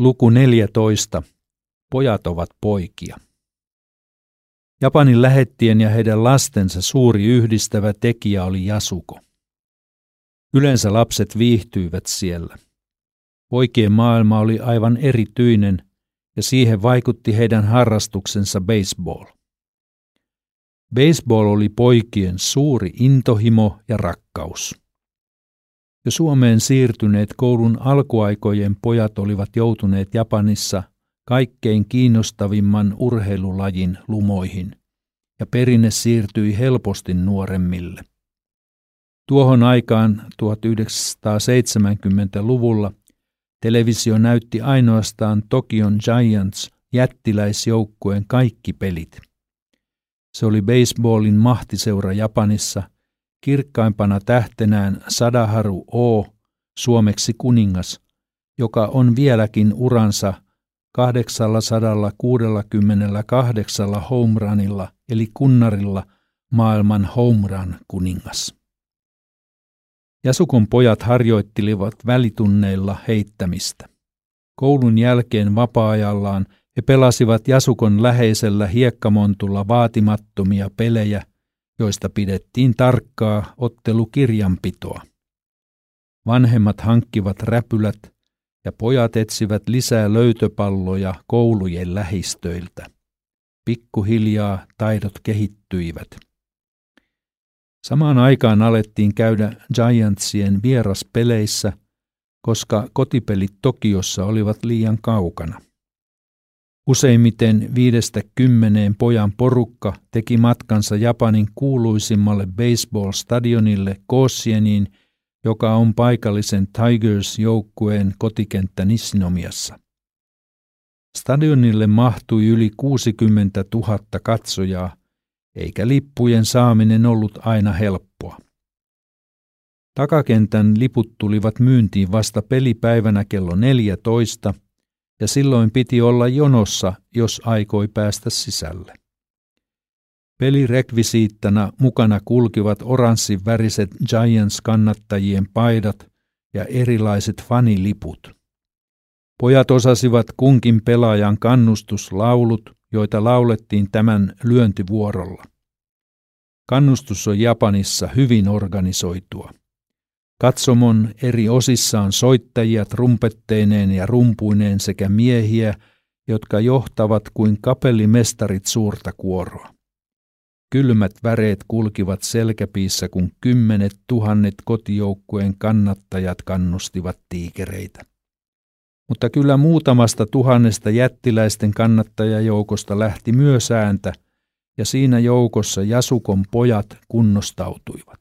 Luku 14. Pojat ovat poikia. Japanin lähettien ja heidän lastensa suuri yhdistävä tekijä oli Jasuko. Yleensä lapset viihtyivät siellä. Poikien maailma oli aivan erityinen ja siihen vaikutti heidän harrastuksensa baseball. Baseball oli poikien suuri intohimo ja rakkaus. Jo Suomeen siirtyneet koulun alkuaikojen pojat olivat joutuneet Japanissa kaikkein kiinnostavimman urheilulajin lumoihin, ja perinne siirtyi helposti nuoremmille. Tuohon aikaan 1970-luvulla televisio näytti ainoastaan Tokion Giants jättiläisjoukkueen kaikki pelit. Se oli baseballin mahtiseura Japanissa – kirkkaimpana tähtenään Sadaharu O, suomeksi kuningas, joka on vieläkin uransa 868 homerunilla eli kunnarilla maailman homerun kuningas. Jasukon pojat harjoittelivat välitunneilla heittämistä. Koulun jälkeen vapaa-ajallaan he pelasivat Jasukon läheisellä hiekkamontulla vaatimattomia pelejä, joista pidettiin tarkkaa ottelukirjanpitoa. Vanhemmat hankkivat räpylät ja pojat etsivät lisää löytöpalloja koulujen lähistöiltä. Pikkuhiljaa taidot kehittyivät. Samaan aikaan alettiin käydä Giantsien vieraspeleissä, koska kotipelit Tokiossa olivat liian kaukana. Useimmiten viidestä kymmeneen pojan porukka teki matkansa Japanin kuuluisimmalle baseball-stadionille Koossieniin, joka on paikallisen Tigers-joukkueen kotikenttä Nishinomiassa. Stadionille mahtui yli 60 000 katsojaa, eikä lippujen saaminen ollut aina helppoa. Takakentän liput tulivat myyntiin vasta pelipäivänä kello 14 – ja silloin piti olla jonossa, jos aikoi päästä sisälle. Pelirekvisiittana mukana kulkivat oranssin väriset Giants-kannattajien paidat ja erilaiset faniliput. Pojat osasivat kunkin pelaajan kannustuslaulut, joita laulettiin tämän lyöntivuorolla. Kannustus on Japanissa hyvin organisoitua. Katsomon eri osissa on soittajia trumpetteineen ja rumpuineen sekä miehiä, jotka johtavat kuin kapellimestarit suurta kuoroa. Kylmät väreet kulkivat selkäpiissä, kun kymmenet tuhannet kotijoukkueen kannattajat kannustivat tiikereitä. Mutta kyllä muutamasta tuhannesta jättiläisten kannattajajoukosta lähti myös ääntä, ja siinä joukossa Jasukon pojat kunnostautuivat.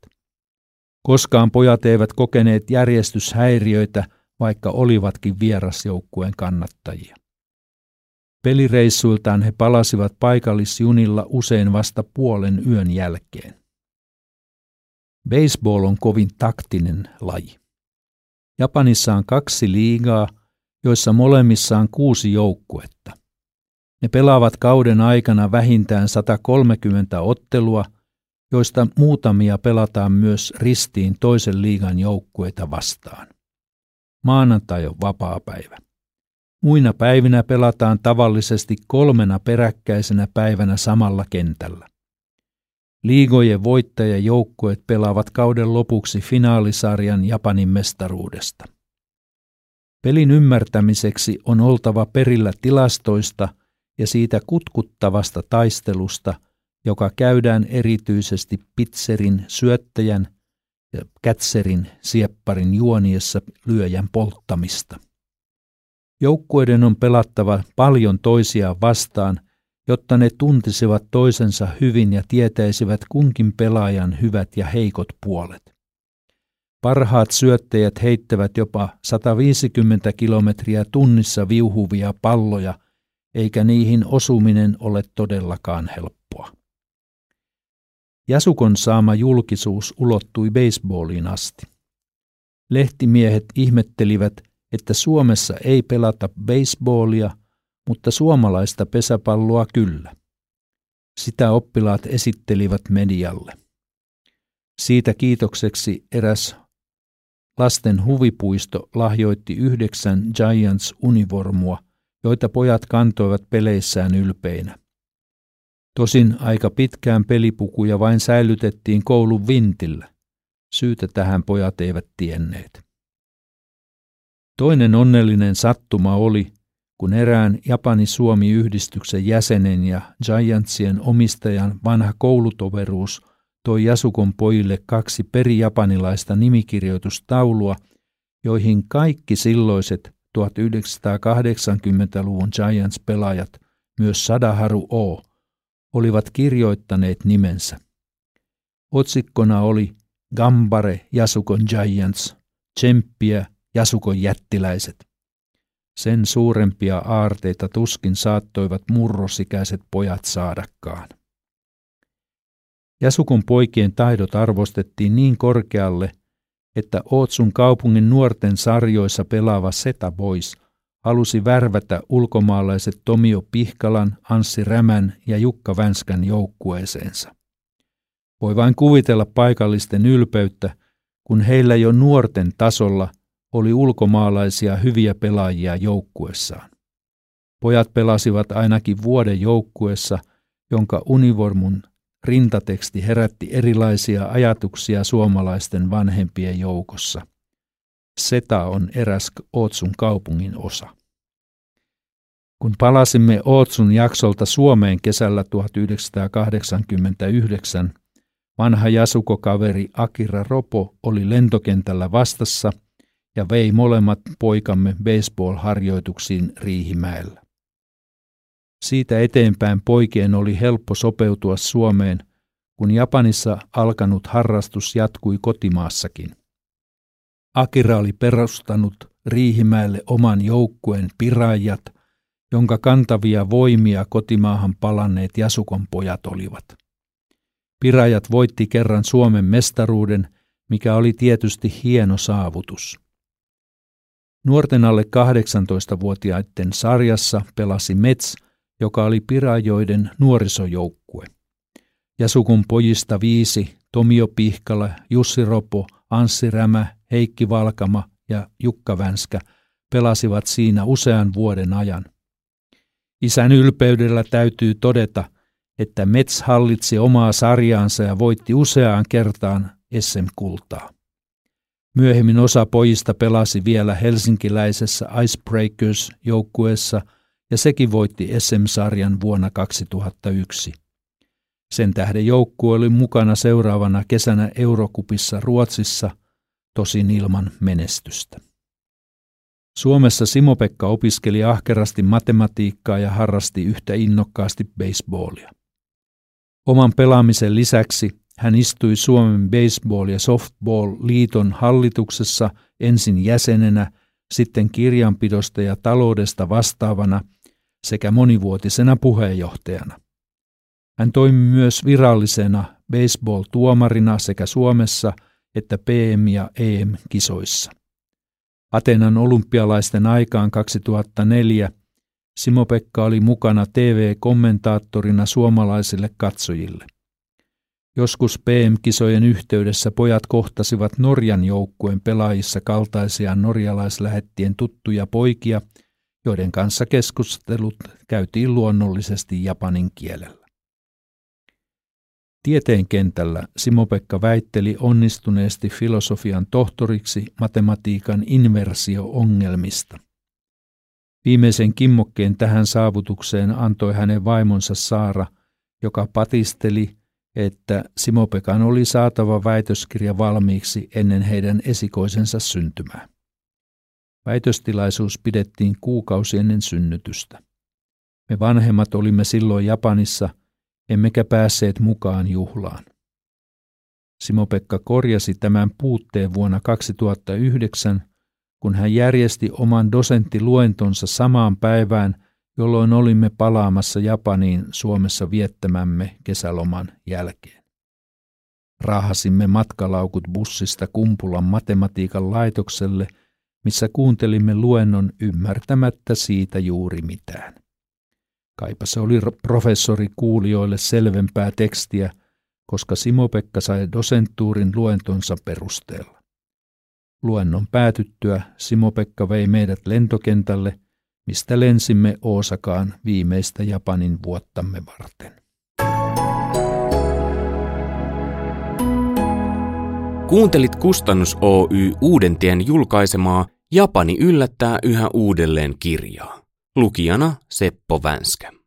Koskaan pojat eivät kokeneet järjestyshäiriöitä, vaikka olivatkin vierasjoukkueen kannattajia. Pelireissuiltaan he palasivat paikallisjunilla usein vasta puolen yön jälkeen. Baseball on kovin taktinen laji. Japanissa on kaksi liigaa, joissa molemmissa on kuusi joukkuetta. Ne pelaavat kauden aikana vähintään 130 ottelua – joista muutamia pelataan myös ristiin toisen liigan joukkueita vastaan. Maanantai on vapaa-päivä. Muina päivinä pelataan tavallisesti kolmena peräkkäisenä päivänä samalla kentällä. Liigojen voittajajoukkueet pelaavat kauden lopuksi finaalisarjan Japanin mestaruudesta. Pelin ymmärtämiseksi on oltava perillä tilastoista ja siitä kutkuttavasta taistelusta – joka käydään erityisesti pitserin syöttäjän ja kätserin siepparin juoniessa lyöjän polttamista. Joukkueiden on pelattava paljon toisiaan vastaan, jotta ne tuntisivat toisensa hyvin ja tietäisivät kunkin pelaajan hyvät ja heikot puolet. Parhaat syöttäjät heittävät jopa 150 kilometriä tunnissa viuhuvia palloja, eikä niihin osuminen ole todellakaan helppoa. Jasukon saama julkisuus ulottui baseballiin asti. Lehtimiehet ihmettelivät, että Suomessa ei pelata baseballia, mutta suomalaista pesäpalloa kyllä. Sitä oppilaat esittelivät medialle. Siitä kiitokseksi eräs lasten huvipuisto lahjoitti yhdeksän Giants-univormua, joita pojat kantoivat peleissään ylpeinä. Tosin aika pitkään pelipukuja vain säilytettiin koulun vintillä. Syytä tähän pojat eivät tienneet. Toinen onnellinen sattuma oli, kun erään Japani-Suomi-yhdistyksen jäsenen ja Giantsien omistajan vanha koulutoveruus toi Jasukon pojille kaksi perijapanilaista nimikirjoitustaulua, joihin kaikki silloiset 1980-luvun Giants-pelaajat, myös Sadaharu O, olivat kirjoittaneet nimensä. Otsikkona oli Gambare Jasukon Giants, tsemppiä Jasukon jättiläiset. Sen suurempia aarteita tuskin saattoivat murrosikäiset pojat saadakaan. Jasukon poikien taidot arvostettiin niin korkealle, että Ootsun kaupungin nuorten sarjoissa pelaava Seta Boys halusi värvätä ulkomaalaiset Tomio Pihkalan, Anssi Rämän ja Jukka Vänskän joukkueeseensa. Voi vain kuvitella paikallisten ylpeyttä, kun heillä jo nuorten tasolla oli ulkomaalaisia hyviä pelaajia joukkuessaan. Pojat pelasivat ainakin vuoden joukkuessa, jonka univormun rintateksti herätti erilaisia ajatuksia suomalaisten vanhempien joukossa. Seta on eräs Ootsun kaupungin osa. Kun palasimme Ootsun jaksolta Suomeen kesällä 1989, vanha jasukokaveri Akira Ropo oli lentokentällä vastassa – ja vei molemmat poikamme baseball-harjoituksiin Riihimäellä. Siitä eteenpäin poikien oli helppo sopeutua Suomeen, kun Japanissa alkanut harrastus jatkui kotimaassakin. Akira oli perustanut Riihimäelle oman joukkueen piraajat, jonka kantavia voimia kotimaahan palanneet Jasukon pojat olivat. Pirajat voitti kerran Suomen mestaruuden, mikä oli tietysti hieno saavutus. Nuorten alle 18-vuotiaiden sarjassa pelasi Mets, joka oli Pirajoiden nuorisojoukkue. Jasukun pojista viisi, Tomio Pihkala, Jussi Ropo, Anssi Rämä, Heikki Valkama ja Jukka Vänskä pelasivat siinä usean vuoden ajan. Isän ylpeydellä täytyy todeta, että Mets hallitsi omaa sarjaansa ja voitti useaan kertaan SM-kultaa. Myöhemmin osa pojista pelasi vielä helsinkiläisessä Icebreakers-joukkueessa ja sekin voitti SM-sarjan vuonna 2001. Sen tähden joukkue oli mukana seuraavana kesänä Eurokupissa Ruotsissa, tosin ilman menestystä. Suomessa Simo-Pekka opiskeli ahkerasti matematiikkaa ja harrasti yhtä innokkaasti baseballia. Oman pelaamisen lisäksi hän istui Suomen Baseball- ja Softball-liiton hallituksessa ensin jäsenenä, sitten kirjanpidosta ja taloudesta vastaavana sekä monivuotisena puheenjohtajana. Hän toimi myös virallisena baseball-tuomarina sekä Suomessa että PM- ja EM-kisoissa. Atenan olympialaisten aikaan 2004 Simo-Pekka oli mukana TV-kommentaattorina suomalaisille katsojille. Joskus PM-kisojen yhteydessä pojat kohtasivat Norjan joukkueen pelaajissa kaltaisia norjalaislähettien tuttuja poikia, joiden kanssa keskustelut käytiin luonnollisesti japanin kielellä. Tieteen kentällä Simo-Pekka väitteli onnistuneesti filosofian tohtoriksi matematiikan inversio-ongelmista. Viimeisen kimmokkeen tähän saavutukseen antoi hänen vaimonsa Saara, joka patisteli että Simopekan oli saatava väitöskirja valmiiksi ennen heidän esikoisensa syntymää. Väitöstilaisuus pidettiin kuukausi ennen synnytystä. Me vanhemmat olimme silloin Japanissa, emmekä päässeet mukaan juhlaan. Simo-Pekka korjasi tämän puutteen vuonna 2009, kun hän järjesti oman dosenttiluentonsa samaan päivään – jolloin olimme palaamassa Japaniin Suomessa viettämämme kesäloman jälkeen. Rahasimme matkalaukut bussista Kumpulan matematiikan laitokselle, missä kuuntelimme luennon ymmärtämättä siitä juuri mitään. Kaipa se oli professori kuulijoille selvempää tekstiä, koska Simo-Pekka sai dosenttuurin luentonsa perusteella. Luennon päätyttyä Simo-Pekka vei meidät lentokentälle, mistä lensimme Oosakaan viimeistä Japanin vuottamme varten. Kuuntelit Kustannus Oy Uudentien julkaisemaa Japani yllättää yhä uudelleen kirjaa. Lukijana Seppo Vänskä.